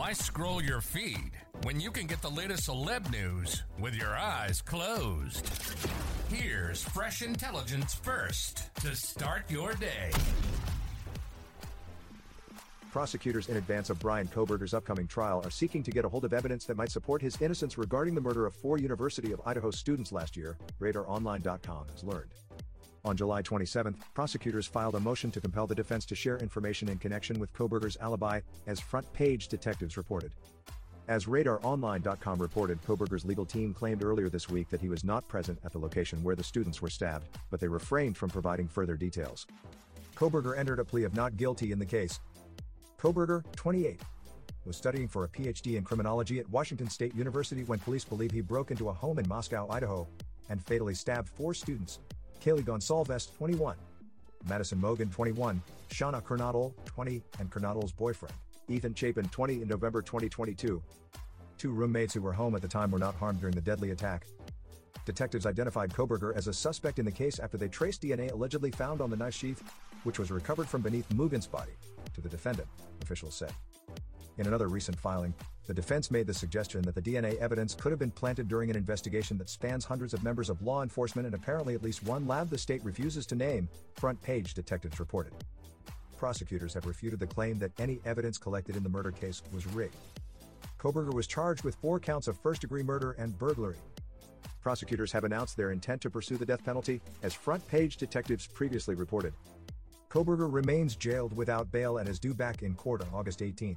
Why scroll your feed when you can get the latest celeb news with your eyes closed? Here's fresh intelligence first to start your day. Prosecutors in advance of Bryan Kohberger's upcoming trial are seeking to get a hold of evidence that might support his innocence regarding the murder of four University of Idaho students last year, RadarOnline.com has learned. On July 27, prosecutors filed a motion to compel the defense to share information in connection with Kohberger's alibi, as front page detectives reported. As RadarOnline.com reported, Kohberger's legal team claimed earlier this week that he was not present at the location where the students were stabbed, but they refrained from providing further details. Kohberger entered a plea of not guilty in the case. Kohberger, 28, was studying for a PhD in criminology at Washington State University when police believe he broke into a home in Moscow, Idaho, and fatally stabbed four students, Kaylee Goncalves, 21, Madison Mogen, 21, Shauna Kernodle, 20, and Kernodle's boyfriend, Ethan Chapin, 20, in November 2022. Two roommates who were home at the time were not harmed during the deadly attack. Detectives identified Kohberger as a suspect in the case after they traced DNA allegedly found on the knife sheath, which was recovered from beneath Mogen's body, to the defendant, officials said. In another recent filing, the defense made the suggestion that the DNA evidence could have been planted during an investigation that spans hundreds of members of law enforcement and apparently at least one lab the state refuses to name, front page detectives reported. Prosecutors have refuted the claim that any evidence collected in the murder case was rigged. Kohberger was charged with four counts of first degree murder and burglary. Prosecutors have announced their intent to pursue the death penalty, as front page detectives previously reported. Kohberger remains jailed without bail and is due back in court on August 18th.